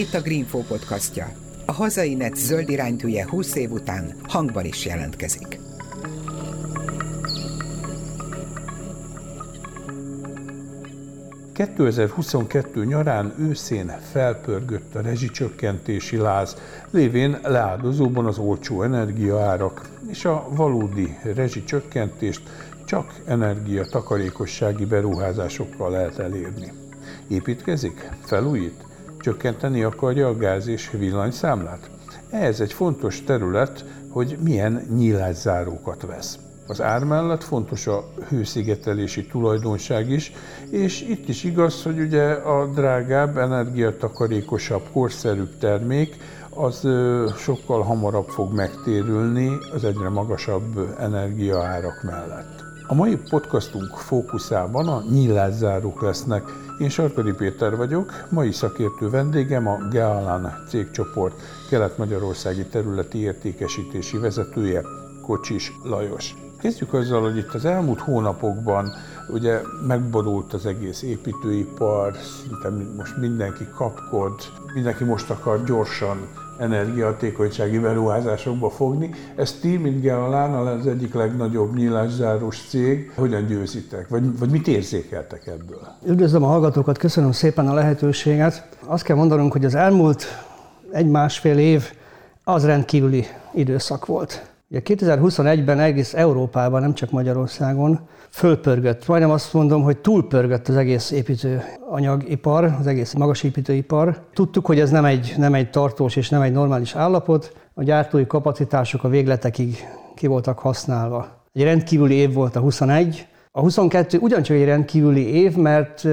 Itt a Greenfo podcastja. A hazai net zöld iránytűje 20 év után hangban is jelentkezik. ...2022 nyarán őszén felpörgött a rezsicsökkentési láz, lévén leáldozóban az olcsó energiaárak, és a valódi rezsicsökkentést csak energia takarékossági beruházásokkal lehet elérni. Építkezik? Felújít? Csökkenteni akarja a gáz és villanyszámlát? Ez egy fontos terület, hogy milyen nyílászárókat vesz. Az ár mellett fontos a hőszigetelési tulajdonság is, és itt is igaz, hogy ugye a drágább, energiatakarékosabb, korszerűbb termék az sokkal hamarabb fog megtérülni az egyre magasabb energiaárak mellett. A mai podcastunk fókuszában a nyílászárók lesznek. Én Sarkadi Péter vagyok, mai szakértő vendégem a Gealán cégcsoport kelet-magyarországi területi értékesítési vezetője, Kocsis Lajos. Kezdjük azzal, hogy itt az elmúlt hónapokban ugye megborult az egész építőipar, szinte most mindenki kapkod, mindenki most akar gyorsan energiahatékonysági beruházásokba fogni. Ezt ti, mint Gealán, az egyik legnagyobb nyílászáros cég, hogyan győzitek? Vagy, vagy mit érzékeltek ebből? Üdvözlöm a hallgatókat, köszönöm szépen a lehetőséget. Azt kell mondanunk, hogy az elmúlt egy-másfél év az rendkívüli időszak volt. Ugye 2021-ben egész Európában, nem csak Magyarországon fölpörgött, majdnem azt mondom, hogy túlpörgött az egész építőanyagipar, az egész magasépítőipar. Tudtuk, hogy ez nem egy, nem egy tartós és nem egy normális állapot, a gyártói kapacitások a végletekig ki voltak használva. Egy rendkívüli év volt a 21, a 22 ugyancsak egy rendkívüli év, mert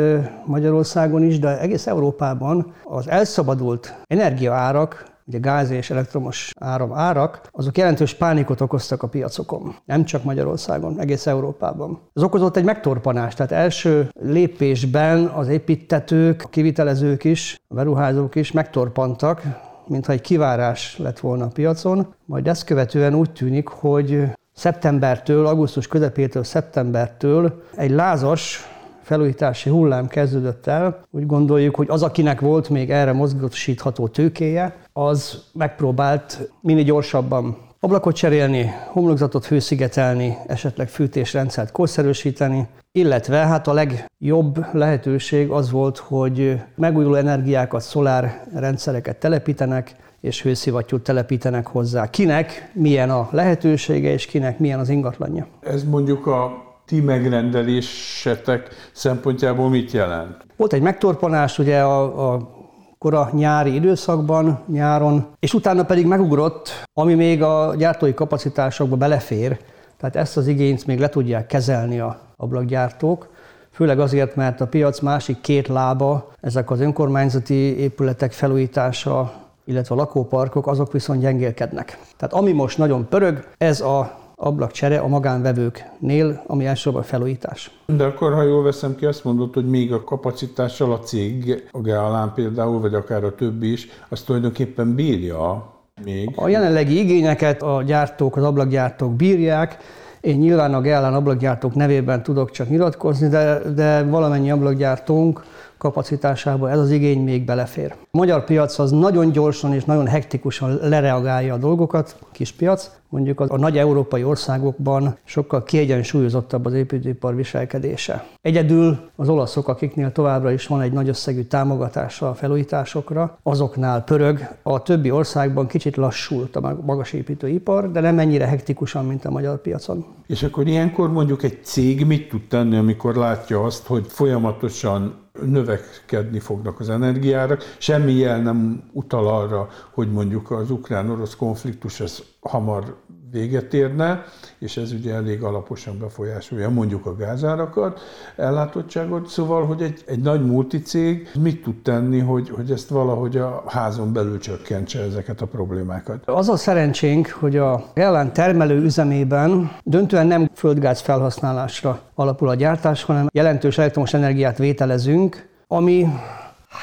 Magyarországon is, de egész Európában az elszabadult energiaárak ugye gáz és elektromos áram árak, azok jelentős pánikot okoztak a piacokon. Nem csak Magyarországon, egész Európában. Ez okozott egy megtorpanást, tehát első lépésben az építetők, a kivitelezők is, a beruházók is megtorpantak, mintha egy kivárás lett volna a piacon, majd ezt követően úgy tűnik, hogy szeptembertől, augusztus közepétől, szeptembertől egy lázas felújítási hullám kezdődött el. Úgy gondoljuk, hogy az, akinek volt még erre mozgósítható tőkéje, az megpróbált minél gyorsabban ablakot cserélni, homlokzatot főszigetelni, esetleg fűtésrendszert korszerűsíteni, illetve hát a legjobb lehetőség az volt, hogy megújuló energiákat, szolár rendszereket telepítenek, és hőszivattyút telepítenek hozzá. Kinek milyen a lehetősége, és kinek milyen az ingatlanja. Ez mondjuk a ti megrendelésetek szempontjából mit jelent? Volt egy megtorpanás ugye a, a kora nyári időszakban, nyáron, és utána pedig megugrott, ami még a gyártói kapacitásokba belefér, tehát ezt az igényt még le tudják kezelni a ablakgyártók, főleg azért, mert a piac másik két lába, ezek az önkormányzati épületek felújítása, illetve a lakóparkok, azok viszont gyengélkednek. Tehát ami most nagyon pörög, ez a ablakcsere a magánvevőknél, ami elsősorban felújítás. De akkor, ha jól veszem ki, azt mondod, hogy még a kapacitással a cég, a Gealán például, vagy akár a többi is, azt tulajdonképpen bírja még. A jelenlegi igényeket a gyártók, az ablakgyártók bírják, én nyilván a Gealán ablakgyártók nevében tudok csak nyilatkozni, de, de valamennyi ablakgyártónk kapacitásába ez az igény még belefér. A magyar piac az nagyon gyorsan és nagyon hektikusan lereagálja a dolgokat, kis piac, mondjuk a, nagy európai országokban sokkal kiegyensúlyozottabb az építőipar viselkedése. Egyedül az olaszok, akiknél továbbra is van egy nagy összegű támogatása a felújításokra, azoknál pörög. A többi országban kicsit lassult a magas építőipar, de nem ennyire hektikusan, mint a magyar piacon. És akkor ilyenkor mondjuk egy cég mit tud tenni, amikor látja azt, hogy folyamatosan növekedni fognak az energiárak. Semmi jel nem utal arra, hogy mondjuk az ukrán-orosz konfliktus ez hamar véget érne, és ez ugye elég alaposan befolyásolja mondjuk a gázárakat, ellátottságot, szóval, hogy egy, egy nagy multicég mit tud tenni, hogy, hogy ezt valahogy a házon belül csökkentse ezeket a problémákat? Az a szerencsénk, hogy a ellen termelő üzemében döntően nem földgáz felhasználásra alapul a gyártás, hanem jelentős elektromos energiát vételezünk, ami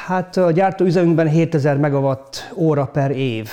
hát a gyártóüzemünkben 7000 megawatt óra per év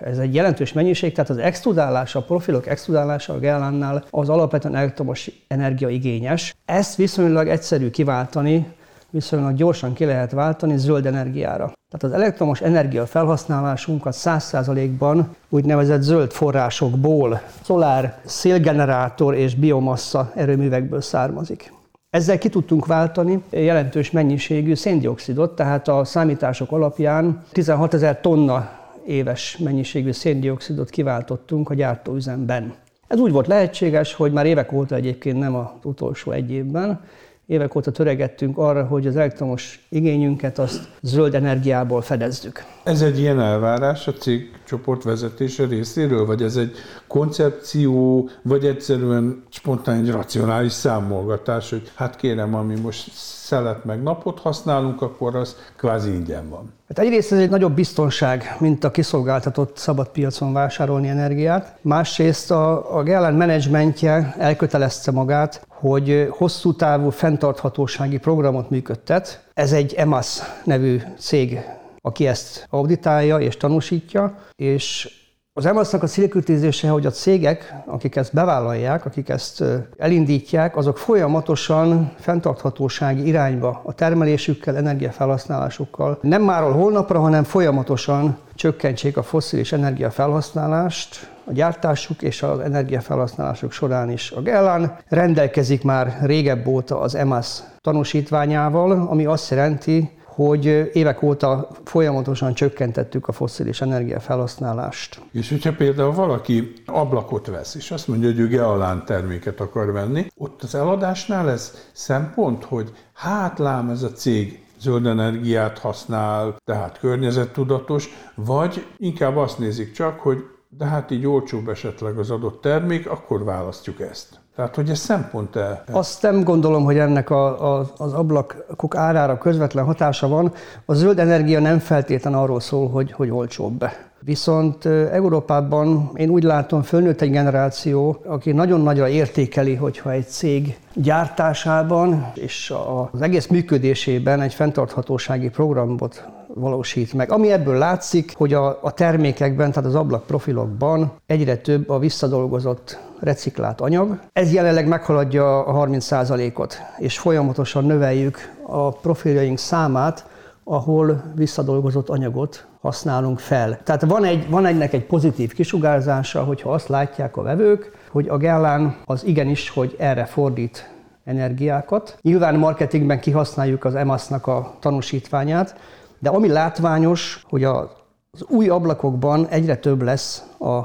Ez egy jelentős mennyiség, tehát az extrudálása, a profilok extrudálása a Gellánnál az alapvetően elektromos energiaigényes. Ezt viszonylag egyszerű kiváltani, viszonylag gyorsan ki lehet váltani zöld energiára. Tehát az elektromos energia felhasználásunkat 100%-ban úgynevezett zöld forrásokból, szolár, szélgenerátor és biomassa erőművekből származik. Ezzel ki tudtunk váltani jelentős mennyiségű széndiokszidot, tehát a számítások alapján 16 ezer tonna éves mennyiségű széndiokszidot kiváltottunk a gyártóüzemben. Ez úgy volt lehetséges, hogy már évek óta egyébként nem az utolsó egy évben, évek óta töregettünk arra, hogy az elektromos igényünket azt zöld energiából fedezzük. Ez egy ilyen elvárás a cég csoport vezetése részéről, vagy ez egy koncepció, vagy egyszerűen spontán egy racionális számolgatás, hogy hát kérem, ami most szelet meg napot használunk, akkor az kvázi ingyen van. Hát egyrészt ez egy nagyobb biztonság, mint a kiszolgáltatott szabad piacon vásárolni energiát. Másrészt a, a Gellán menedzsmentje elkötelezte magát, hogy hosszú távú fenntarthatósági programot működtet. Ez egy EMAS nevű cég, aki ezt auditálja és tanúsítja, és az EMAS-nak a célkütőzése, hogy a cégek, akik ezt bevállalják, akik ezt elindítják, azok folyamatosan fenntarthatósági irányba a termelésükkel, energiafelhasználásukkal nem máról holnapra, hanem folyamatosan csökkentsék a foszilis energiafelhasználást, a gyártásuk és az energiafelhasználásuk során is. A Gellán rendelkezik már régebb óta az EMAS tanúsítványával, ami azt jelenti, hogy évek óta folyamatosan csökkentettük a fosszilis energiafelhasználást. És hogyha például valaki ablakot vesz, és azt mondja, hogy ő gealán terméket akar venni, ott az eladásnál ez szempont, hogy hát lám ez a cég zöld energiát használ, tehát környezettudatos, vagy inkább azt nézik csak, hogy de hát így olcsóbb esetleg az adott termék, akkor választjuk ezt. Tehát, hogy ez szempont-e? Azt nem gondolom, hogy ennek a, a, az ablakok árára közvetlen hatása van. A zöld energia nem feltétlen arról szól, hogy, hogy olcsóbb. Viszont Európában én úgy látom, fölnőtt egy generáció, aki nagyon nagyra értékeli, hogyha egy cég gyártásában és az egész működésében egy fenntarthatósági programot valósít meg. Ami ebből látszik, hogy a, a termékekben, tehát az ablakprofilokban egyre több a visszadolgozott reciklált anyag. Ez jelenleg meghaladja a 30%-ot, és folyamatosan növeljük a profiljaink számát, ahol visszadolgozott anyagot használunk fel. Tehát van, egy, van egynek egy pozitív kisugárzása, hogyha azt látják a vevők, hogy a Gellán az igenis, hogy erre fordít energiákat. Nyilván marketingben kihasználjuk az EMAS-nak a tanúsítványát, de ami látványos, hogy az új ablakokban egyre több lesz a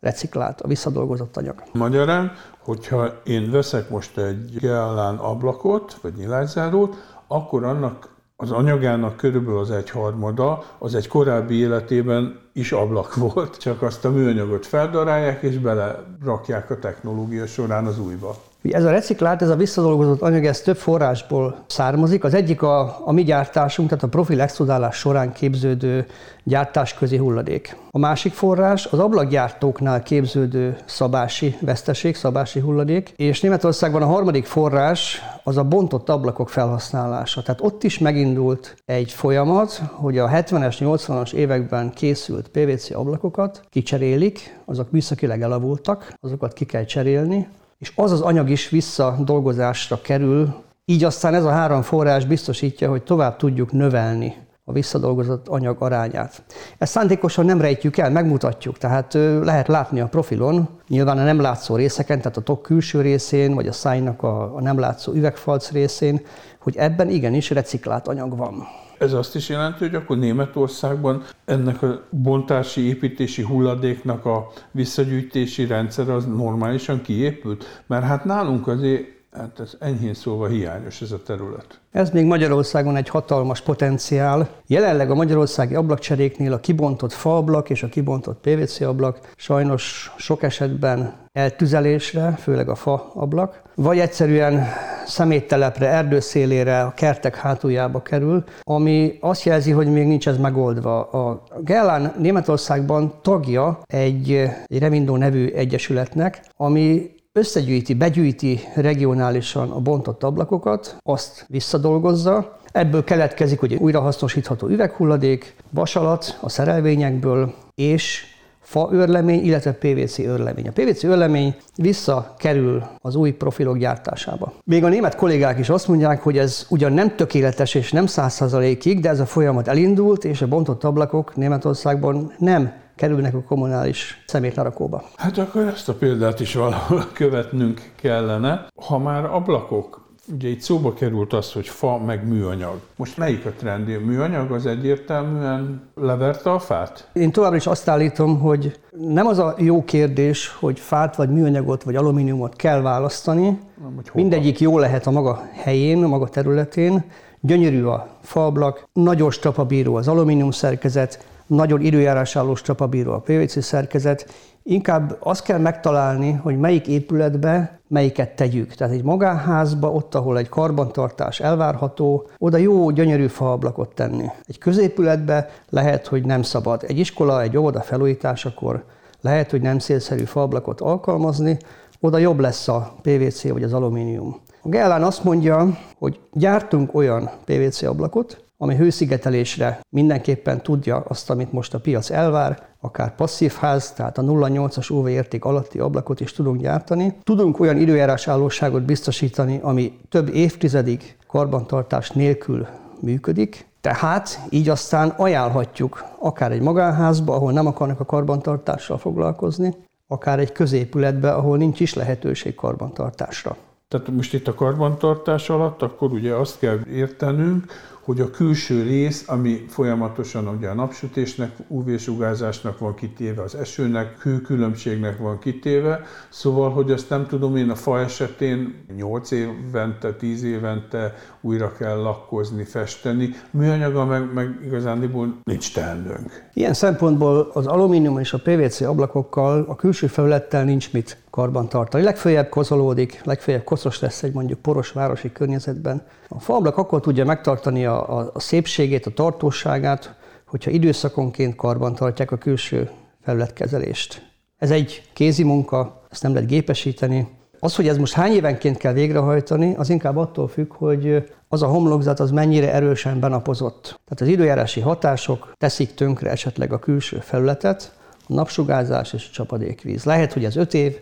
reciklált, a visszadolgozott anyag. Magyarán, hogyha én veszek most egy Gellán ablakot, vagy nyilászárót, akkor annak az anyagának körülbelül az egyharmada, az egy korábbi életében is ablak volt, csak azt a műanyagot feldarálják és belerakják a technológia során az újba. Ez a reciklált, ez a visszadolgozott anyag, ez több forrásból származik. Az egyik a, a mi gyártásunk, tehát a profil extrudálás során képződő gyártásközi hulladék. A másik forrás az ablakgyártóknál képződő szabási veszteség, szabási hulladék, és Németországban a harmadik forrás az a bontott ablakok felhasználása. Tehát ott is megindult egy folyamat, hogy a 70-es, 80-as években készült PVC ablakokat kicserélik, azok műszakileg elavultak, azokat ki kell cserélni, és az az anyag is visszadolgozásra kerül, így aztán ez a három forrás biztosítja, hogy tovább tudjuk növelni a visszadolgozott anyag arányát. Ezt szándékosan nem rejtjük el, megmutatjuk, tehát lehet látni a profilon, nyilván a nem látszó részeken, tehát a tok külső részén, vagy a szájnak a, nem látszó üvegfalc részén, hogy ebben igenis reciklált anyag van. Ez azt is jelenti, hogy akkor Németországban ennek a bontási, építési hulladéknak a visszagyűjtési rendszer az normálisan kiépült? Mert hát nálunk azért Hát ez enyhén szólva hiányos ez a terület. Ez még Magyarországon egy hatalmas potenciál. Jelenleg a magyarországi ablakcseréknél a kibontott faablak és a kibontott PVC ablak sajnos sok esetben eltüzelésre, főleg a fa ablak, vagy egyszerűen szeméttelepre, erdőszélére, a kertek hátuljába kerül, ami azt jelzi, hogy még nincs ez megoldva. A Gellán Németországban tagja egy, egy Remindó nevű egyesületnek, ami összegyűjti, begyűjti regionálisan a bontott ablakokat, azt visszadolgozza, Ebből keletkezik hogy újrahasznosítható üveghulladék, vasalat a szerelvényekből, és fa őrlemény, illetve PVC őrlemény. A PVC őrlemény visszakerül az új profilok gyártásába. Még a német kollégák is azt mondják, hogy ez ugyan nem tökéletes és nem százszerzalékig, de ez a folyamat elindult, és a bontott ablakok Németországban nem kerülnek a kommunális szemétlerakóba. Hát akkor ezt a példát is valahol követnünk kellene. Ha már ablakok, Ugye itt szóba került az, hogy fa meg műanyag. Most melyik a trendi? A műanyag az egyértelműen leverte a fát? Én továbbra is azt állítom, hogy nem az a jó kérdés, hogy fát vagy műanyagot vagy alumíniumot kell választani. Nem, Mindegyik jó lehet a maga helyén, a maga területén. Gyönyörű a faablak, nagyon strapabíró az alumínium szerkezet, nagyon időjárásálló strapabíró a PVC szerkezet, Inkább azt kell megtalálni, hogy melyik épületbe melyiket tegyük. Tehát egy magánházba, ott, ahol egy karbantartás elvárható, oda jó, gyönyörű faablakot tenni. Egy középületbe lehet, hogy nem szabad. Egy iskola, egy óvoda felújításakor lehet, hogy nem szélszerű faablakot alkalmazni, oda jobb lesz a PVC vagy az alumínium. A Gellán azt mondja, hogy gyártunk olyan PVC ablakot, ami hőszigetelésre mindenképpen tudja azt, amit most a piac elvár, akár passzív ház, tehát a 0,8-as UV érték alatti ablakot is tudunk gyártani. Tudunk olyan időjárás állóságot biztosítani, ami több évtizedig karbantartás nélkül működik, tehát így aztán ajánlhatjuk akár egy magánházba, ahol nem akarnak a karbantartással foglalkozni, akár egy középületbe, ahol nincs is lehetőség karbantartásra. Tehát most itt a karbantartás alatt, akkor ugye azt kell értenünk, hogy a külső rész, ami folyamatosan ugye a napsütésnek, UV-sugárzásnak van kitéve, az esőnek, hőkülönbségnek van kitéve, szóval, hogy azt nem tudom én a fa esetén 8 évente, 10 évente újra kell lakkozni, festeni, műanyaga meg, meg igazándiból nincs teendőnk. Ilyen szempontból az alumínium és a PVC ablakokkal, a külső felülettel nincs mit karbantartani. Legfőjebb kozolódik, legfőjebb koszos lesz egy mondjuk poros városi környezetben. A faablak akkor tudja megtartani a, a, a szépségét, a tartóságát, hogyha időszakonként karbantartják a külső felületkezelést. Ez egy kézi munka, ezt nem lehet gépesíteni. Az, hogy ez most hány évenként kell végrehajtani, az inkább attól függ, hogy az a homlokzat az mennyire erősen benapozott. Tehát az időjárási hatások teszik tönkre esetleg a külső felületet, a napsugárzás és a csapadékvíz. Lehet, hogy ez 5 év,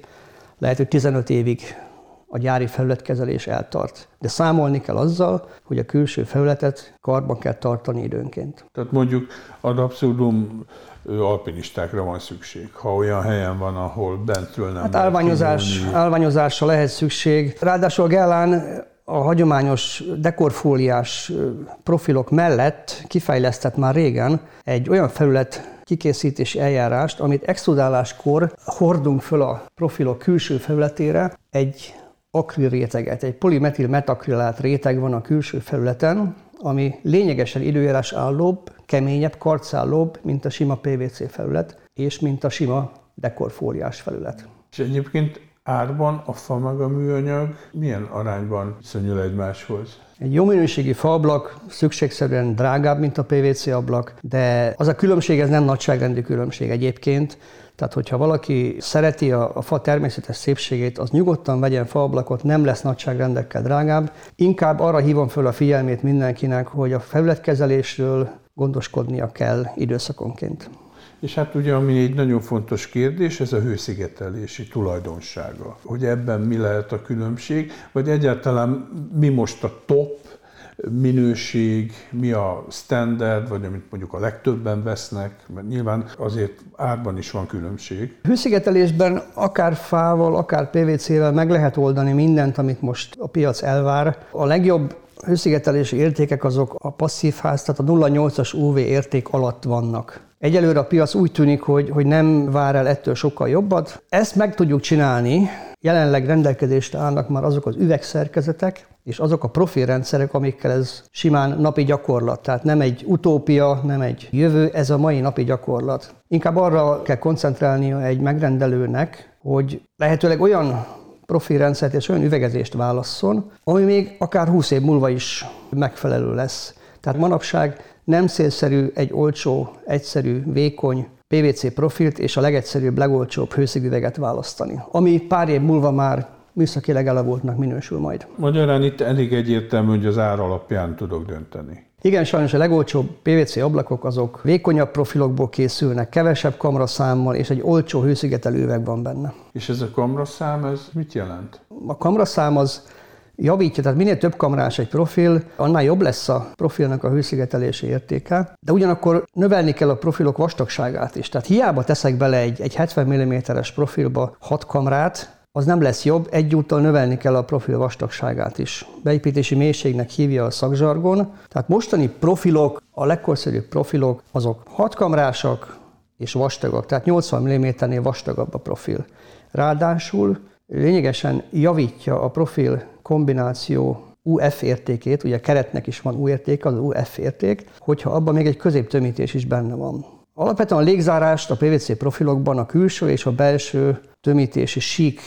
lehet, hogy 15 évig a gyári felületkezelés eltart. De számolni kell azzal, hogy a külső felületet karban kell tartani időnként. Tehát mondjuk ad abszurdum alpinistákra van szükség, ha olyan helyen van, ahol bentről nem hát állványozás, állványozásra lehet szükség. Ráadásul Gellán a hagyományos dekorfóliás profilok mellett kifejlesztett már régen egy olyan felület kikészítési eljárást, amit extrudáláskor hordunk föl a profilok külső felületére egy akril réteget, egy polimetil metakrilát réteg van a külső felületen, ami lényegesen időjárás állóbb, keményebb, karcállóbb, mint a sima PVC felület, és mint a sima dekorfóliás felület. És egyébként árban a fa meg a műanyag milyen arányban viszonyul egymáshoz? Egy jó minőségi faablak szükségszerűen drágább, mint a PVC ablak, de az a különbség, ez nem nagyságrendű különbség egyébként. Tehát, hogyha valaki szereti a, a fa természetes szépségét, az nyugodtan vegyen faablakot, nem lesz nagyságrendekkel drágább. Inkább arra hívom föl a figyelmét mindenkinek, hogy a felületkezelésről gondoskodnia kell időszakonként. És hát ugye, ami egy nagyon fontos kérdés, ez a hőszigetelési tulajdonsága. Hogy ebben mi lehet a különbség, vagy egyáltalán mi most a top, minőség, mi a standard, vagy amit mondjuk a legtöbben vesznek, mert nyilván azért árban is van különbség. Hőszigetelésben akár fával, akár PVC-vel meg lehet oldani mindent, amit most a piac elvár. A legjobb hőszigetelési értékek azok a passzív ház, tehát a 0,8-as UV érték alatt vannak. Egyelőre a piac úgy tűnik, hogy, hogy nem vár el ettől sokkal jobbat. Ezt meg tudjuk csinálni, jelenleg rendelkezésre állnak már azok az üvegszerkezetek, és azok a profilrendszerek, amikkel ez simán napi gyakorlat. Tehát nem egy utópia, nem egy jövő, ez a mai napi gyakorlat. Inkább arra kell koncentrálnia egy megrendelőnek, hogy lehetőleg olyan profilrendszert és olyan üvegezést válasszon, ami még akár 20 év múlva is megfelelő lesz. Tehát manapság nem szélszerű egy olcsó, egyszerű, vékony PVC profilt és a legegyszerűbb, legolcsóbb hőszigüveget választani, ami pár év múlva már műszakileg elavultnak minősül majd. Magyarán itt elég egyértelmű, hogy az ár alapján tudok dönteni. Igen, sajnos a legolcsóbb PVC ablakok azok vékonyabb profilokból készülnek, kevesebb kamraszámmal és egy olcsó hőszigetelő üveg van benne. És ez a kamraszám, ez mit jelent? A kamraszám az javítja, tehát minél több kamrás egy profil, annál jobb lesz a profilnak a hőszigetelési értéke, de ugyanakkor növelni kell a profilok vastagságát is. Tehát hiába teszek bele egy, egy 70 mm-es profilba 6 kamrát, az nem lesz jobb, egyúttal növelni kell a profil vastagságát is. Beépítési mélységnek hívja a szakzsargon. Tehát mostani profilok, a legkorszerűbb profilok, azok 6 kamrásak és vastagak, tehát 80 mm-nél vastagabb a profil. Ráadásul lényegesen javítja a profil kombináció UF értékét, ugye keretnek is van U érték, az UF érték, hogyha abban még egy középtömítés is benne van. Alapvetően a légzárást a PVC profilokban a külső és a belső tömítési sík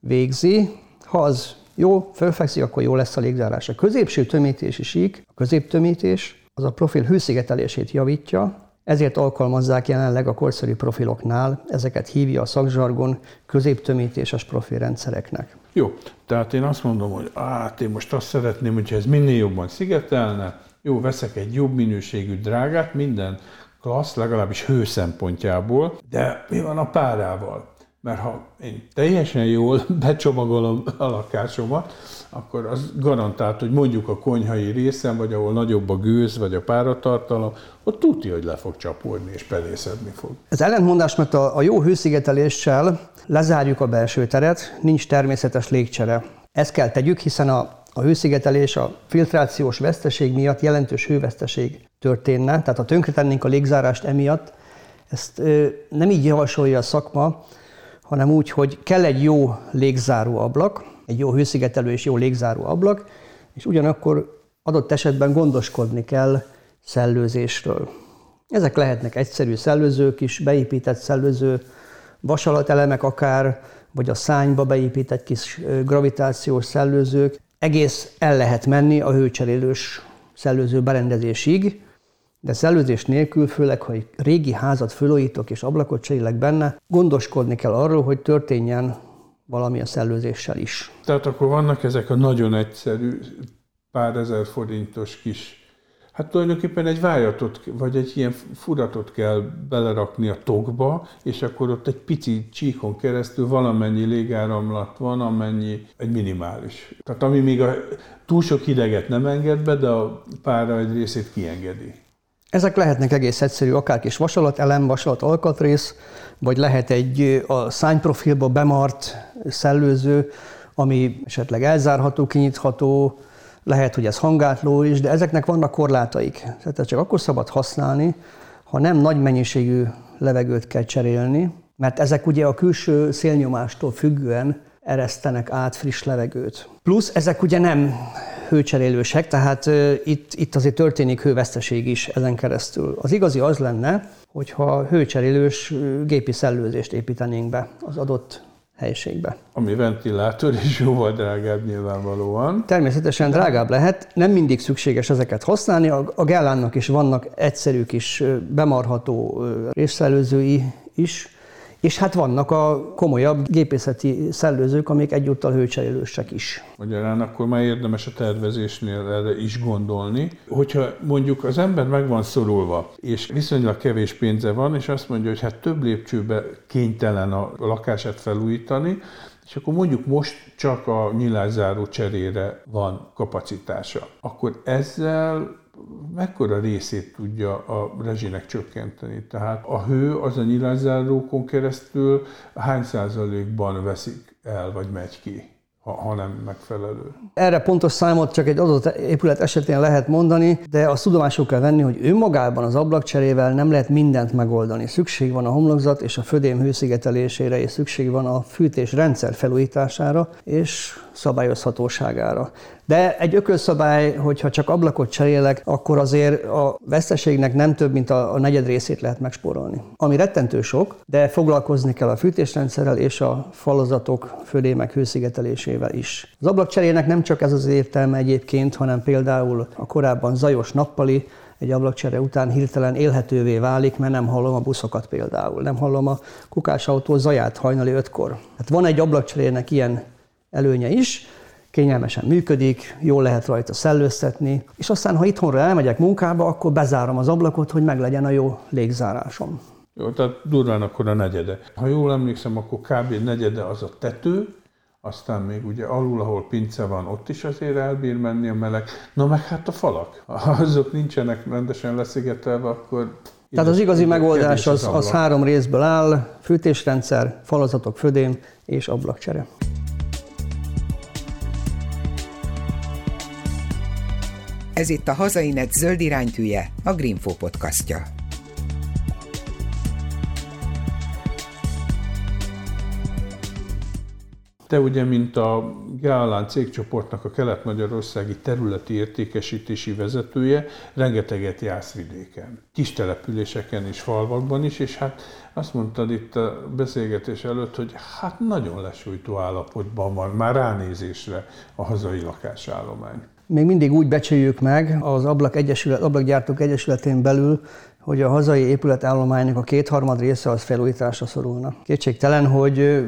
végzi. Ha az jó, fölfekszik, akkor jó lesz a légzárás. A középső tömítési sík, a középtömítés, az a profil hőszigetelését javítja, ezért alkalmazzák jelenleg a korszerű profiloknál, ezeket hívja a szakzsargon középtömítéses profilrendszereknek. Jó, tehát én azt mondom, hogy hát én most azt szeretném, hogyha ez minél jobban szigetelne, jó, veszek egy jobb minőségű drágát, minden klassz, legalábbis hő szempontjából, de mi van a párával? Mert ha én teljesen jól becsomagolom a lakásomat, akkor az garantált, hogy mondjuk a konyhai részen, vagy ahol nagyobb a gőz, vagy a páratartalom, ott tudja, hogy le fog csapódni és pelészedni fog. Ez ellentmondás, mert a, a jó hőszigeteléssel lezárjuk a belső teret, nincs természetes légcsere. Ezt kell tegyük, hiszen a, a hőszigetelés a filtrációs veszteség miatt jelentős hőveszteség történne, tehát ha tönkretennénk a légzárást emiatt, ezt ö, nem így javasolja a szakma, hanem úgy, hogy kell egy jó légzáró ablak, egy jó hőszigetelő és jó légzáró ablak, és ugyanakkor adott esetben gondoskodni kell szellőzésről. Ezek lehetnek egyszerű szellőzők is, beépített szellőző, vasalatelemek akár, vagy a szányba beépített kis gravitációs szellőzők. Egész el lehet menni a hőcserélős szellőző berendezésig, de szellőzés nélkül, főleg, ha egy régi házat fölújítok és ablakot cserélek benne, gondoskodni kell arról, hogy történjen valami a szellőzéssel is. Tehát akkor vannak ezek a nagyon egyszerű, pár ezer forintos kis Hát tulajdonképpen egy vájatot, vagy egy ilyen furatot kell belerakni a tokba, és akkor ott egy pici csíkon keresztül valamennyi légáramlat van, amennyi egy minimális. Tehát ami még a túl sok hideget nem enged be, de a pára egy részét kiengedi. Ezek lehetnek egész egyszerű, akár kis vasalat elem, vasalat alkatrész, vagy lehet egy a szányprofilba bemart szellőző, ami esetleg elzárható, kinyitható, lehet, hogy ez hangátló is, de ezeknek vannak korlátaik. Tehát csak akkor szabad használni, ha nem nagy mennyiségű levegőt kell cserélni, mert ezek ugye a külső szélnyomástól függően eresztenek át friss levegőt. Plusz ezek ugye nem hőcserélősek, tehát itt, itt azért történik hőveszteség is ezen keresztül. Az igazi az lenne, hogyha hőcserélős gépi szellőzést építenénk be az adott helyiségbe. Ami ventilátor is jóval drágább nyilvánvalóan. Természetesen drágább lehet, nem mindig szükséges ezeket használni. A Gellánnak is vannak egyszerű kis bemarható részszellőzői is, és hát vannak a komolyabb gépészeti szellőzők, amik egyúttal hőcserélősek is. Magyarán akkor már érdemes a tervezésnél erre is gondolni. Hogyha mondjuk az ember meg van szorulva, és viszonylag kevés pénze van, és azt mondja, hogy hát több lépcsőbe kénytelen a lakását felújítani, és akkor mondjuk most csak a nyilászáró cserére van kapacitása, akkor ezzel mekkora részét tudja a rezsinek csökkenteni. Tehát a hő az a nyilászárókon keresztül hány százalékban veszik el, vagy megy ki? ha, ha nem megfelelő. Erre pontos számot csak egy adott épület esetén lehet mondani, de azt tudomásul kell venni, hogy önmagában az ablakcserével nem lehet mindent megoldani. Szükség van a homlokzat és a födém hőszigetelésére, és szükség van a fűtés rendszer felújítására és szabályozhatóságára. De egy ökölszabály, hogyha csak ablakot cserélek, akkor azért a veszteségnek nem több, mint a, a negyed részét lehet megspórolni. Ami rettentő sok, de foglalkozni kell a fűtésrendszerrel és a falazatok födémek hőszigetelésével is. Az ablakcserének nem csak ez az értelme egyébként, hanem például a korábban zajos nappali, egy ablakcsere után hirtelen élhetővé válik, mert nem hallom a buszokat például, nem hallom a kukásautó zaját hajnali ötkor. Hát van egy ablakcserének ilyen előnye is, kényelmesen működik, jól lehet rajta szellőztetni, és aztán, ha itthonra elmegyek munkába, akkor bezárom az ablakot, hogy meglegyen a jó légzárásom. Jó, tehát durván akkor a negyede. Ha jól emlékszem, akkor kb. negyede az a tető, aztán még ugye alul, ahol pince van, ott is azért elbír menni a meleg. Na meg hát a falak. Ha azok nincsenek rendesen leszigetelve, akkor... Tehát az igazi megoldás az, az három részből áll, fűtésrendszer, falazatok, födém és ablakcsere. Ez itt a Hazainet zöld iránytűje, a Greenfo podcastja. Te ugye, mint a Gealán cégcsoportnak a kelet-magyarországi területi értékesítési vezetője, rengeteget jársz vidéken, kis településeken és falvakban is, és hát azt mondtad itt a beszélgetés előtt, hogy hát nagyon lesújtó állapotban van már ránézésre a hazai lakásállomány. Még mindig úgy becsüljük meg az Ablak Egyesület, Ablakgyártók Egyesületén belül, hogy a hazai épületállománynak a kétharmad része az felújításra szorulna. Kétségtelen, hogy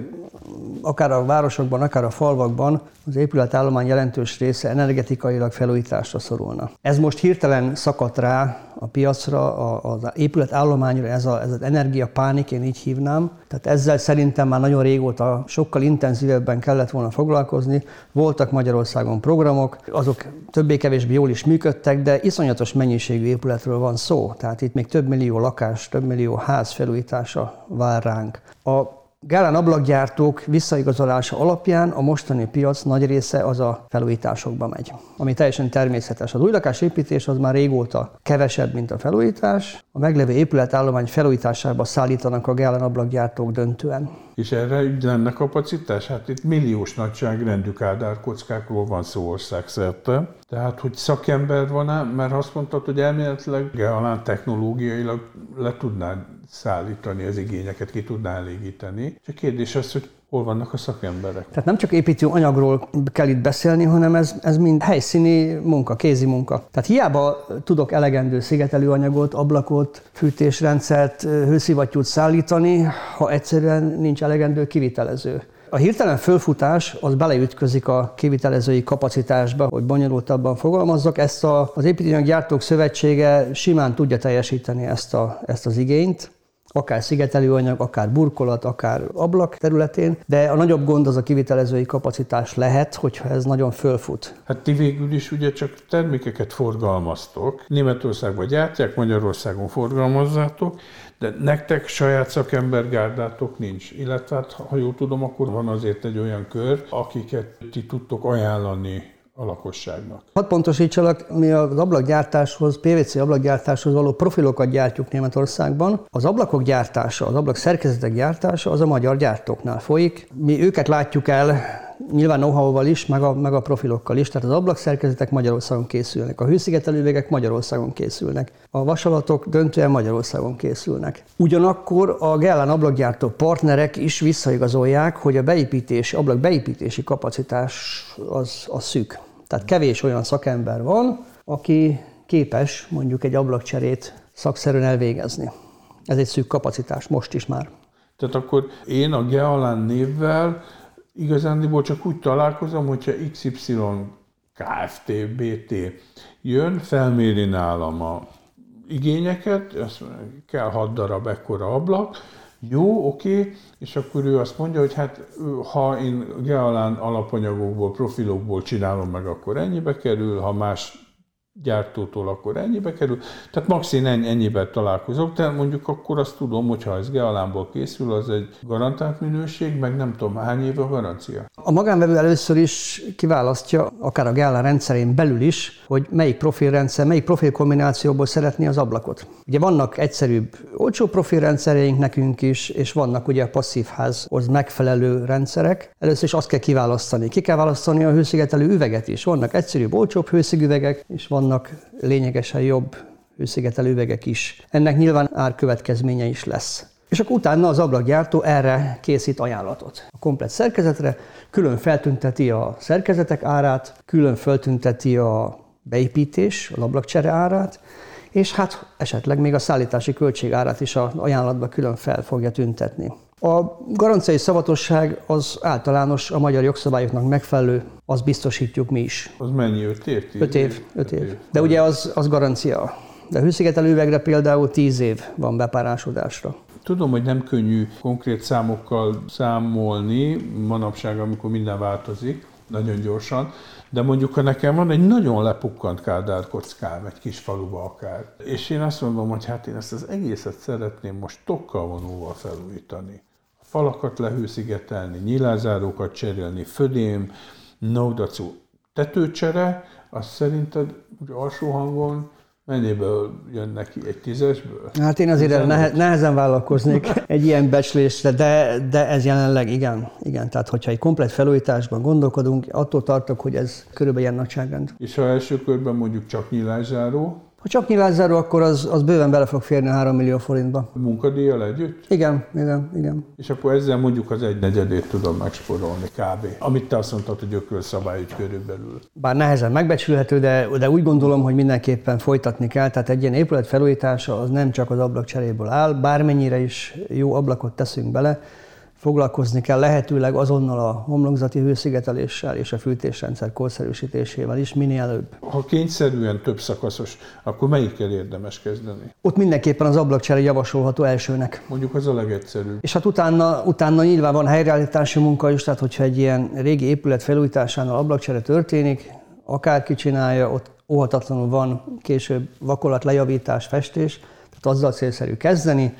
akár a városokban, akár a falvakban az épületállomány jelentős része energetikailag felújításra szorulna. Ez most hirtelen szakadt rá a piacra, az épületállományra, ez, a, ez az energiapánik, én így hívnám. Tehát ezzel szerintem már nagyon régóta sokkal intenzívebben kellett volna foglalkozni. Voltak Magyarországon programok, azok többé-kevésbé jól is működtek, de iszonyatos mennyiségű épületről van szó. Tehát itt még több millió lakás, több millió ház felújítása vár ránk. A Gálán ablakgyártók visszaigazolása alapján a mostani piac nagy része az a felújításokba megy, ami teljesen természetes. Az új lakásépítés az már régóta kevesebb, mint a felújítás. A meglevő épületállomány felújításába szállítanak a Gálán ablakgyártók döntően. És erre így lenne kapacitás? Hát itt milliós nagyságrendű kockákról van szó országszerte. Tehát, hogy szakember van-e, mert azt mondtad, hogy elméletileg Gálán technológiailag le tudnád szállítani az igényeket, ki tudná elégíteni. És a kérdés az, hogy hol vannak a szakemberek. Tehát nem csak építő anyagról kell itt beszélni, hanem ez, ez mind helyszíni munka, kézi munka. Tehát hiába tudok elegendő szigetelőanyagot, ablakot, fűtésrendszert, hőszivattyút szállítani, ha egyszerűen nincs elegendő kivitelező. A hirtelen fölfutás az beleütközik a kivitelezői kapacitásba, hogy bonyolultabban fogalmazzak. Ezt a, az építőanyaggyártók szövetsége simán tudja teljesíteni ezt, a, ezt az igényt akár szigetelőanyag, akár burkolat, akár ablak területén, de a nagyobb gond az a kivitelezői kapacitás lehet, hogyha ez nagyon fölfut. Hát ti végül is ugye csak termékeket forgalmaztok, Németországban gyártják, Magyarországon forgalmazzátok, de nektek saját szakembergárdátok nincs, illetve hát, ha jól tudom, akkor van azért egy olyan kör, akiket ti tudtok ajánlani a lakosságnak. Hadd pontosítsalak, mi az ablakgyártáshoz, PVC ablakgyártáshoz való profilokat gyártjuk Németországban. Az ablakok gyártása, az ablak szerkezetek gyártása az a magyar gyártóknál folyik. Mi őket látjuk el nyilván know is, meg a, meg a profilokkal is. Tehát az ablakszerkezetek Magyarországon készülnek, a hőszigetelővegek Magyarországon készülnek, a vasalatok döntően Magyarországon készülnek. Ugyanakkor a Gellán ablakgyártó partnerek is visszaigazolják, hogy a beépítési, ablak beépítési kapacitás az, az szűk. Tehát kevés olyan szakember van, aki képes mondjuk egy ablakcserét szakszerűen elvégezni. Ez egy szűk kapacitás most is már. Tehát akkor én a Gealán névvel igazándiból csak úgy találkozom, hogyha XY KFT, BT jön, felméri nálam a igényeket, azt kell 6 darab ekkora ablak, jó, oké, és akkor ő azt mondja, hogy hát ha én gealán alapanyagokból, profilokból csinálom meg, akkor ennyibe kerül, ha más gyártótól akkor ennyibe kerül. Tehát maximum ennyi, ennyibe találkozok, de mondjuk akkor azt tudom, hogy ha ez gealámból készül, az egy garantált minőség, meg nem tudom hány év a garancia. A magánvevő először is kiválasztja, akár a gealán rendszerén belül is, hogy melyik profilrendszer, melyik profilkombinációból szeretné az ablakot. Ugye vannak egyszerűbb, olcsó profilrendszereink nekünk is, és vannak ugye a passzívházhoz megfelelő rendszerek. Először is azt kell kiválasztani. Ki kell választani a hőszigetelő üveget is. Vannak egyszerűbb, olcsóbb hőszigüvegek, és van vannak lényegesen jobb hőszigetelő üvegek is. Ennek nyilván árkövetkezménye is lesz. És akkor utána az ablakgyártó erre készít ajánlatot. A komplet szerkezetre külön feltünteti a szerkezetek árát, külön feltünteti a beépítés, a ablakcsere árát, és hát esetleg még a szállítási költség árát is a ajánlatba külön fel fogja tüntetni. A garanciai szavatosság az általános a magyar jogszabályoknak megfelelő, azt biztosítjuk mi is. Az mennyi, 5 év? 5 év, 5 év. De ugye az, az garancia. De hőszigetelő üvegre például 10 év van bepárásodásra. Tudom, hogy nem könnyű konkrét számokkal számolni manapság, amikor minden változik, nagyon gyorsan, de mondjuk, ha nekem van egy nagyon lepukkant Kádár kockám, egy kis faluba akár, és én azt mondom, hogy hát én ezt az egészet szeretném most tokkal vonóval felújítani. Falakat lehőszigetelni, nyilázárókat cserélni, födém, nódacú tetőcsere, azt szerinted úgy alsó hangon Mennyiből jön neki? Egy tízesből? Hát én azért nehe, nehezen vállalkoznék egy ilyen becslésre, de, de ez jelenleg igen. igen. Tehát, hogyha egy komplet felújításban gondolkodunk, attól tartok, hogy ez körülbelül ilyen nagyságrend. És ha első körben mondjuk csak nyílászáró, ha csak nyilászáró, akkor az, az bőven bele fog férni 3 millió forintba. Munkadíjjal együtt? Igen, igen, igen. És akkor ezzel mondjuk az egy negyedét tudom megsporolni kb. Amit te azt mondtad, hogy ökölszabályügy körülbelül. Bár nehezen megbecsülhető, de, de úgy gondolom, hogy mindenképpen folytatni kell. Tehát egy ilyen épület felújítása az nem csak az ablak cseréből áll, bármennyire is jó ablakot teszünk bele, foglalkozni kell lehetőleg azonnal a homlokzati hőszigeteléssel és a fűtésrendszer korszerűsítésével is minél előbb. Ha kényszerűen több szakaszos, akkor melyikkel érdemes kezdeni? Ott mindenképpen az ablakcsere javasolható elsőnek. Mondjuk az a legegyszerűbb. És hát utána, utána nyilván van helyreállítási munka is, tehát hogyha egy ilyen régi épület felújításánál ablakcsere történik, akárki csinálja, ott óhatatlanul van később vakolat, lejavítás, festés, tehát azzal célszerű kezdeni,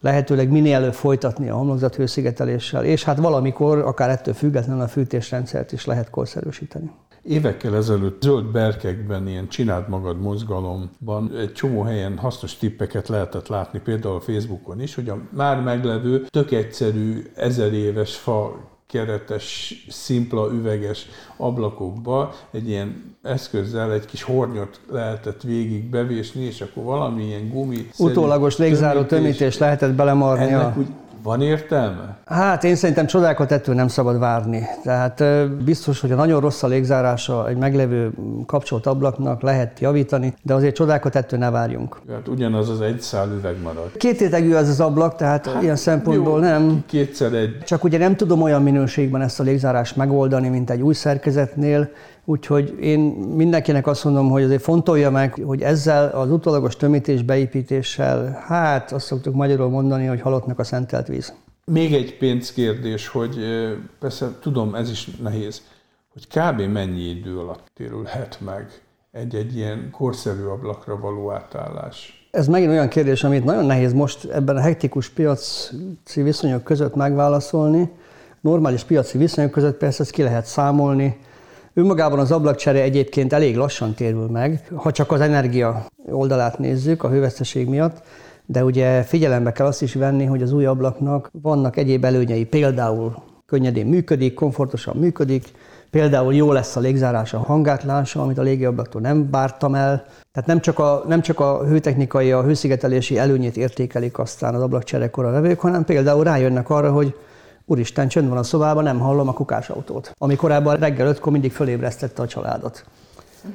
lehetőleg minél előbb folytatni a homlokzat hőszigeteléssel, és hát valamikor, akár ettől függetlenül a fűtésrendszert is lehet korszerűsíteni. Évekkel ezelőtt zöld berkekben, ilyen csináld magad mozgalomban egy csomó helyen hasznos tippeket lehetett látni, például a Facebookon is, hogy a már meglevő, tök egyszerű, ezer éves fa keretes, szimpla, üveges ablakokba egy ilyen eszközzel egy kis hornyot lehetett végig bevésni, és akkor valamilyen gumi... Utólagos légzáró tömítés lehetett belemarni. Ennek úgy van értelme? Hát én szerintem csodákat ettől nem szabad várni. Tehát biztos, hogy a nagyon rossz a légzárása egy meglevő kapcsolt ablaknak lehet javítani, de azért csodákat ettől ne várjunk. Hát ugyanaz az egy szál üveg marad. Két rétegű az az ablak, tehát hát, ilyen szempontból jó, nem. Kétszer egy. Csak ugye nem tudom olyan minőségben ezt a légzárást megoldani, mint egy új szerkezetnél, Úgyhogy én mindenkinek azt mondom, hogy azért fontolja meg, hogy ezzel az utólagos tömítés beépítéssel, hát azt szoktuk magyarul mondani, hogy halottnak a szentelt víz. Még egy pénzkérdés, hogy persze tudom, ez is nehéz, hogy kb. mennyi idő alatt térülhet meg egy-egy ilyen korszerű ablakra való átállás? Ez megint olyan kérdés, amit nagyon nehéz most ebben a hektikus piaci viszonyok között megválaszolni. Normális piaci viszonyok között persze ezt ki lehet számolni, Önmagában az ablakcsere egyébként elég lassan térül meg, ha csak az energia oldalát nézzük a hőveszteség miatt, de ugye figyelembe kell azt is venni, hogy az új ablaknak vannak egyéb előnyei, például könnyedén működik, komfortosan működik, például jó lesz a légzárás, a hangátlása, amit a légiablaktól nem bártam el. Tehát nem csak a, nem csak a hőtechnikai, a hőszigetelési előnyét értékelik aztán az ablakcserekor a vevők, hanem például rájönnek arra, hogy úristen, csönd van a szobában, nem hallom a kukásautót. Ami korábban reggel ötkor mindig fölébresztette a családot.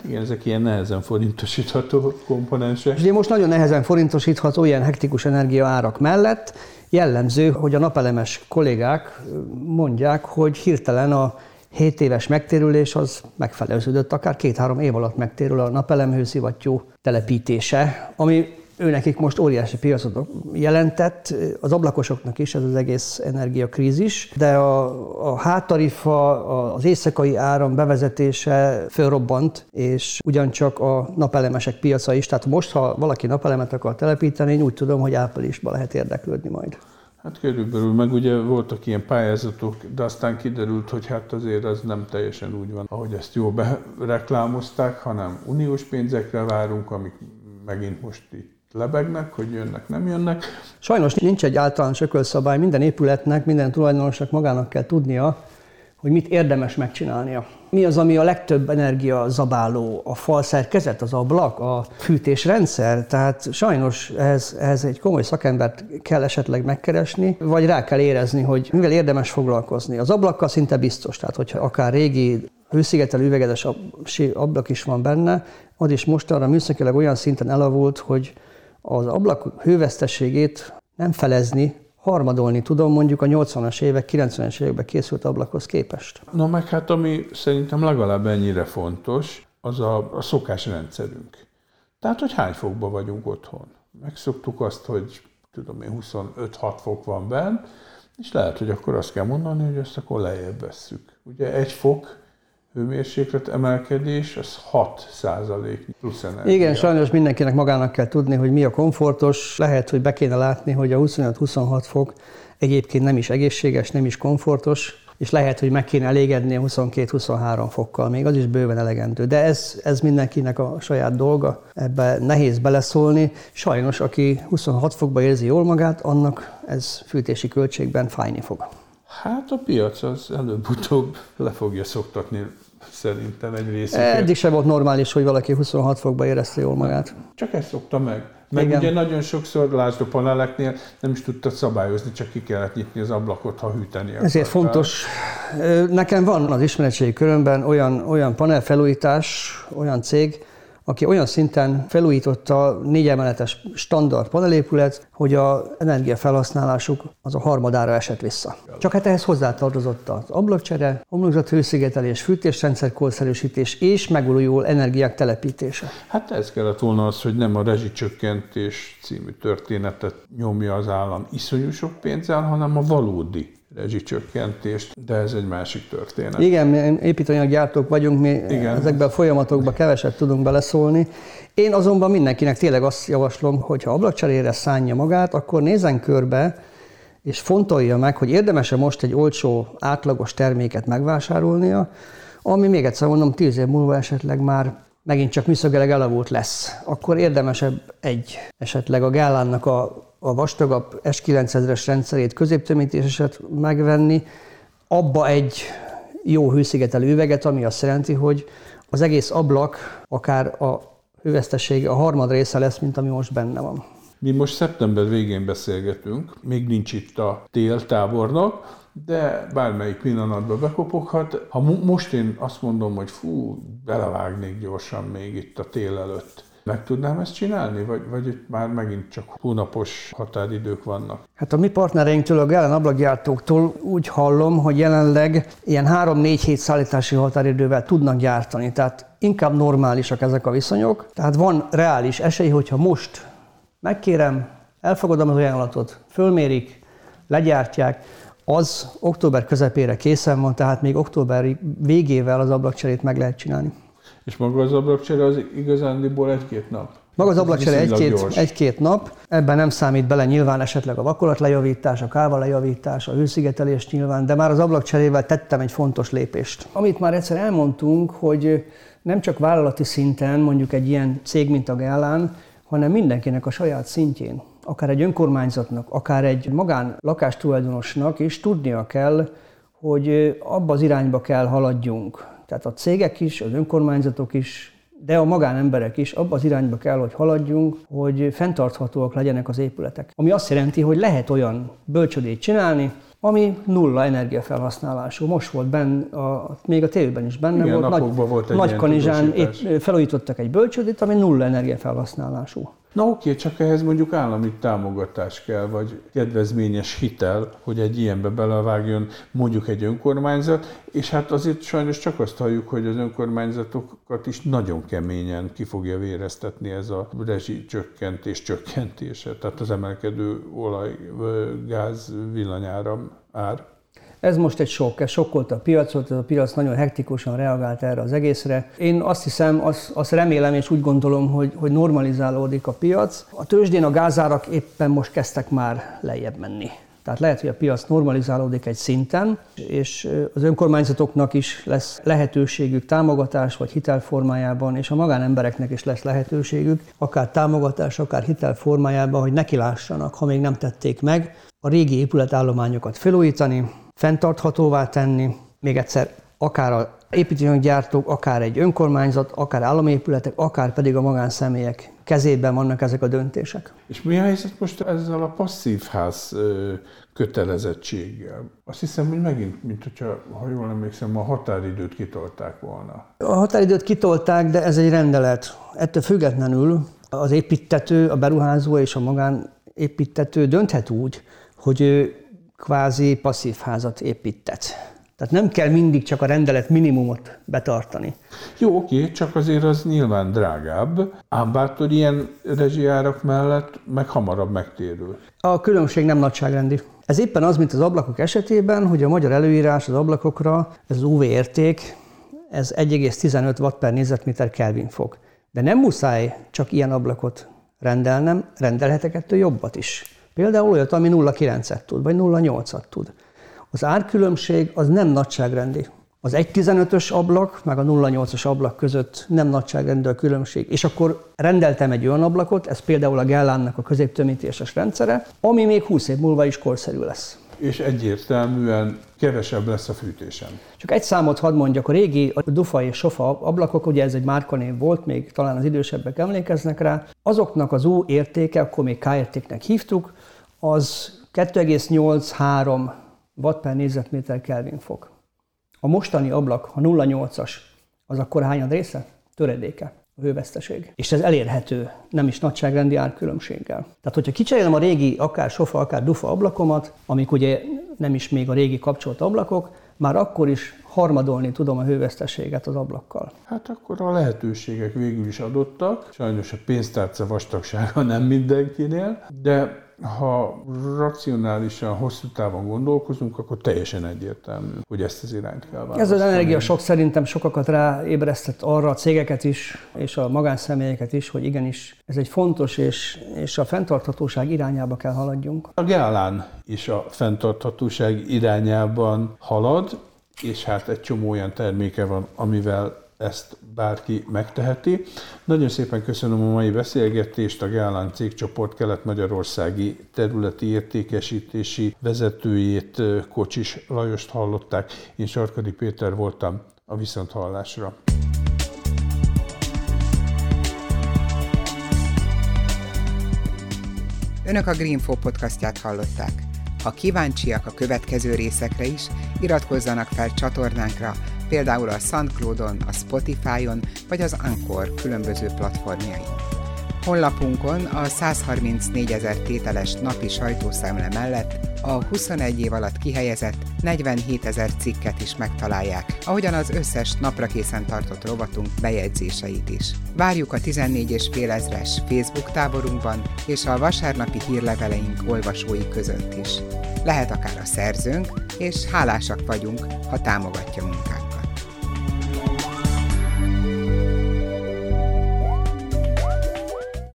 Igen, ezek ilyen nehezen forintosítható komponensek. És ugye most nagyon nehezen forintosítható ilyen hektikus energia árak mellett jellemző, hogy a napelemes kollégák mondják, hogy hirtelen a 7 éves megtérülés az megfeleződött, akár két-három év alatt megtérül a napelemhőszivattyú telepítése, ami ő nekik most óriási piacot jelentett, az ablakosoknak is ez az egész energiakrízis, de a, a háttarifa, az éjszakai áram bevezetése fölrobbant, és ugyancsak a napelemesek piaca is, tehát most, ha valaki napelemet akar telepíteni, én úgy tudom, hogy áprilisban lehet érdeklődni majd. Hát körülbelül, meg ugye voltak ilyen pályázatok, de aztán kiderült, hogy hát azért az nem teljesen úgy van, ahogy ezt jól bereklámozták, hanem uniós pénzekre várunk, amik megint most itt lebegnek, hogy jönnek, nem jönnek. Sajnos nincs egy általános ökölszabály, minden épületnek, minden tulajdonosnak magának kell tudnia, hogy mit érdemes megcsinálnia. Mi az, ami a legtöbb energia zabáló? A falszerkezet, az ablak, a fűtésrendszer? Tehát sajnos ehhez, ehhez egy komoly szakembert kell esetleg megkeresni, vagy rá kell érezni, hogy mivel érdemes foglalkozni. Az ablakkal szinte biztos, tehát hogyha akár régi hőszigetelő üvegedes ablak is van benne, az is mostanra műszakilag olyan szinten elavult, hogy az ablak hővesztességét nem felezni, harmadolni tudom mondjuk a 80-as évek, 90-es években készült ablakhoz képest. Na meg hát ami szerintem legalább ennyire fontos, az a, a szokásrendszerünk. Tehát, hogy hány fokban vagyunk otthon. Megszoktuk azt, hogy tudom én, 25-6 fok van benn, és lehet, hogy akkor azt kell mondani, hogy ezt akkor lejjebb vesszük. Ugye egy fok hőmérséklet emelkedés, az 6 százalék plusz energia. Igen, sajnos mindenkinek magának kell tudni, hogy mi a komfortos. Lehet, hogy be kéne látni, hogy a 25-26 fok egyébként nem is egészséges, nem is komfortos, és lehet, hogy meg kéne elégedni a 22-23 fokkal, még az is bőven elegendő. De ez, ez mindenkinek a saját dolga, ebbe nehéz beleszólni. Sajnos, aki 26 fokba érzi jól magát, annak ez fűtési költségben fájni fog. Hát a piac az előbb-utóbb le fogja szoktatni szerintem egy részüket. Eddig sem volt normális, hogy valaki 26 fokba érezte jól magát. Csak ezt szokta meg. Meg Igen. ugye nagyon sokszor, lásd a paneleknél, nem is tudtad szabályozni, csak ki kellett nyitni az ablakot, ha hűteni akartál. Ezért fontos. Nekem van az ismeretségi körömben olyan, olyan panelfelújítás, olyan cég, aki olyan szinten felújította négy emeletes standard panelépület, hogy a energiafelhasználásuk az a harmadára esett vissza. Csak hát ehhez hozzátartozott az ablakcsere, homlokzat hőszigetelés, fűtésrendszer korszerűsítés és megújuló energiák telepítése. Hát ez kellett volna az, hogy nem a rezsicsökkentés című történetet nyomja az állam iszonyú sok pénzzel, hanem a valódi rezsicsökkentést, de ez egy másik történet. Igen, mi építőanyaggyártók vagyunk, mi Igen. ezekben a folyamatokban keveset tudunk beleszólni. Én azonban mindenkinek tényleg azt javaslom, hogy ha ablakcserére szánja magát, akkor nézzen körbe, és fontolja meg, hogy érdemese most egy olcsó, átlagos terméket megvásárolnia, ami még egyszer mondom, tíz év múlva esetleg már megint csak műszagileg elavult lesz. Akkor érdemesebb egy esetleg a Gálánnak a a vastagabb S9000-es rendszerét középtömítéseset megvenni, abba egy jó hőszigetelő üveget, ami azt jelenti, hogy az egész ablak, akár a hővesztessége a harmad része lesz, mint ami most benne van. Mi most szeptember végén beszélgetünk, még nincs itt a téltábornok, de bármelyik pillanatban bekopoghat. Ha most én azt mondom, hogy fú, belevágnék gyorsan még itt a tél előtt, meg tudnám ezt csinálni, vagy, vagy itt már megint csak hónapos határidők vannak? Hát a mi partnereinktől, a Gellen ablakgyártóktól úgy hallom, hogy jelenleg ilyen 3-4 hét szállítási határidővel tudnak gyártani, tehát inkább normálisak ezek a viszonyok. Tehát van reális esély, hogyha most megkérem, elfogadom az ajánlatot, fölmérik, legyártják, az október közepére készen van, tehát még október végével az ablakcserét meg lehet csinálni. És maga az ablakcsere az igazándiból egy-két nap? Maga az ablakcsere egy-két, egy-két nap, ebben nem számít bele nyilván esetleg a vakolat lejavítás, a káva lejavítás, a hőszigetelés nyilván, de már az ablakcserével tettem egy fontos lépést. Amit már egyszer elmondtunk, hogy nem csak vállalati szinten, mondjuk egy ilyen cég, mint a Gellán, hanem mindenkinek a saját szintjén, akár egy önkormányzatnak, akár egy magán lakástulajdonosnak is tudnia kell, hogy abba az irányba kell haladjunk, tehát a cégek is, az önkormányzatok is, de a magánemberek is abba az irányba kell, hogy haladjunk, hogy fenntarthatóak legyenek az épületek. Ami azt jelenti, hogy lehet olyan bölcsödét csinálni, ami nulla energiafelhasználású. Most volt benne, a, még a tévében is benne Igen, volt. Nagy, volt egy Nagy Kanizsán felújítottak egy bölcsödét, ami nulla energiafelhasználású. Na oké, csak ehhez mondjuk állami támogatás kell, vagy kedvezményes hitel, hogy egy ilyenbe belevágjon mondjuk egy önkormányzat, és hát azért sajnos csak azt halljuk, hogy az önkormányzatokat is nagyon keményen ki fogja véreztetni ez a rezsi csökkentés csökkentése, tehát az emelkedő olaj, gáz, villanyáram ár. Ez most egy sok, ez sokkolta a piacot, a piac nagyon hektikusan reagált erre az egészre. Én azt hiszem, azt, azt remélem és úgy gondolom, hogy, hogy normalizálódik a piac. A tőzsdén a gázárak éppen most kezdtek már lejjebb menni. Tehát lehet, hogy a piac normalizálódik egy szinten, és az önkormányzatoknak is lesz lehetőségük támogatás vagy hitel formájában, és a magánembereknek is lesz lehetőségük, akár támogatás, akár hitel formájában, hogy nekilássanak, ha még nem tették meg, a régi épületállományokat felújítani, fenntarthatóvá tenni, még egyszer akár a építőanyaggyártók, akár egy önkormányzat, akár állami épületek, akár pedig a magánszemélyek kezében vannak ezek a döntések. És mi a helyzet most ezzel a passzív ház kötelezettséggel? Azt hiszem, hogy megint, mint hogyha, ha jól emlékszem, a határidőt kitolták volna. A határidőt kitolták, de ez egy rendelet. Ettől függetlenül az építető, a beruházó és a magánépítető dönthet úgy, hogy ő kvázi passzív házat építet. Tehát nem kell mindig csak a rendelet minimumot betartani. Jó, oké, csak azért az nyilván drágább, ám bátor ilyen rezsijárak mellett meg hamarabb megtérül. A különbség nem nagyságrendi. Ez éppen az, mint az ablakok esetében, hogy a magyar előírás az ablakokra, ez az UV érték, ez 1,15 watt per négyzetméter Kelvin fok. De nem muszáj csak ilyen ablakot rendelnem, rendelhetek ettől jobbat is. Például olyat, ami 0,9-et tud, vagy 0,8-at tud. Az árkülönbség az nem nagyságrendi. Az 1.15-ös ablak, meg a 0.8-as ablak között nem nagyságrendű a különbség. És akkor rendeltem egy olyan ablakot, ez például a Gellánnak a középtömítéses rendszere, ami még 20 év múlva is korszerű lesz. És egyértelműen kevesebb lesz a fűtésem. Csak egy számot hadd mondjak, a régi a Dufa és Sofa ablakok, ugye ez egy márkanév volt, még talán az idősebbek emlékeznek rá, azoknak az U értéke, akkor még K értéknek hívtuk, az 2,83 watt per négyzetméter Kelvin fok. A mostani ablak, ha 0,8-as, az akkor hányad része? Töredéke a hőveszteség. És ez elérhető, nem is nagyságrendi árkülönbséggel. Tehát, hogyha kicserélem a régi akár sofa, akár dufa ablakomat, amik ugye nem is még a régi kapcsolt ablakok, már akkor is harmadolni tudom a hőveszteséget az ablakkal. Hát akkor a lehetőségek végül is adottak. Sajnos a pénztárca vastagsága nem mindenkinél, de ha racionálisan, hosszú távon gondolkozunk, akkor teljesen egyértelmű, hogy ezt az irányt kell választani. Ez az energia sok szerintem sokakat ráébresztett arra a cégeket is, és a magánszemélyeket is, hogy igenis ez egy fontos, és, és a fenntarthatóság irányába kell haladjunk. A Gálán is a fenntarthatóság irányában halad, és hát egy csomó olyan terméke van, amivel ezt bárki megteheti. Nagyon szépen köszönöm a mai beszélgetést, a Gálán cégcsoport kelet-magyarországi területi értékesítési vezetőjét, Kocsis Lajost hallották. Én Sarkadi Péter voltam a Viszonthallásra. Önök a Greenfo podcastját hallották. Ha kíváncsiak a következő részekre is, iratkozzanak fel csatornánkra, például a SoundCloud-on, a Spotify-on vagy az Anchor különböző platformjain. Honlapunkon a 134 ezer tételes napi sajtószemle mellett a 21 év alatt kihelyezett 47 ezer cikket is megtalálják, ahogyan az összes napra készen tartott rovatunk bejegyzéseit is. Várjuk a 14 és fél ezres Facebook táborunkban és a vasárnapi hírleveleink olvasói között is. Lehet akár a szerzőnk, és hálásak vagyunk, ha támogatja munkát.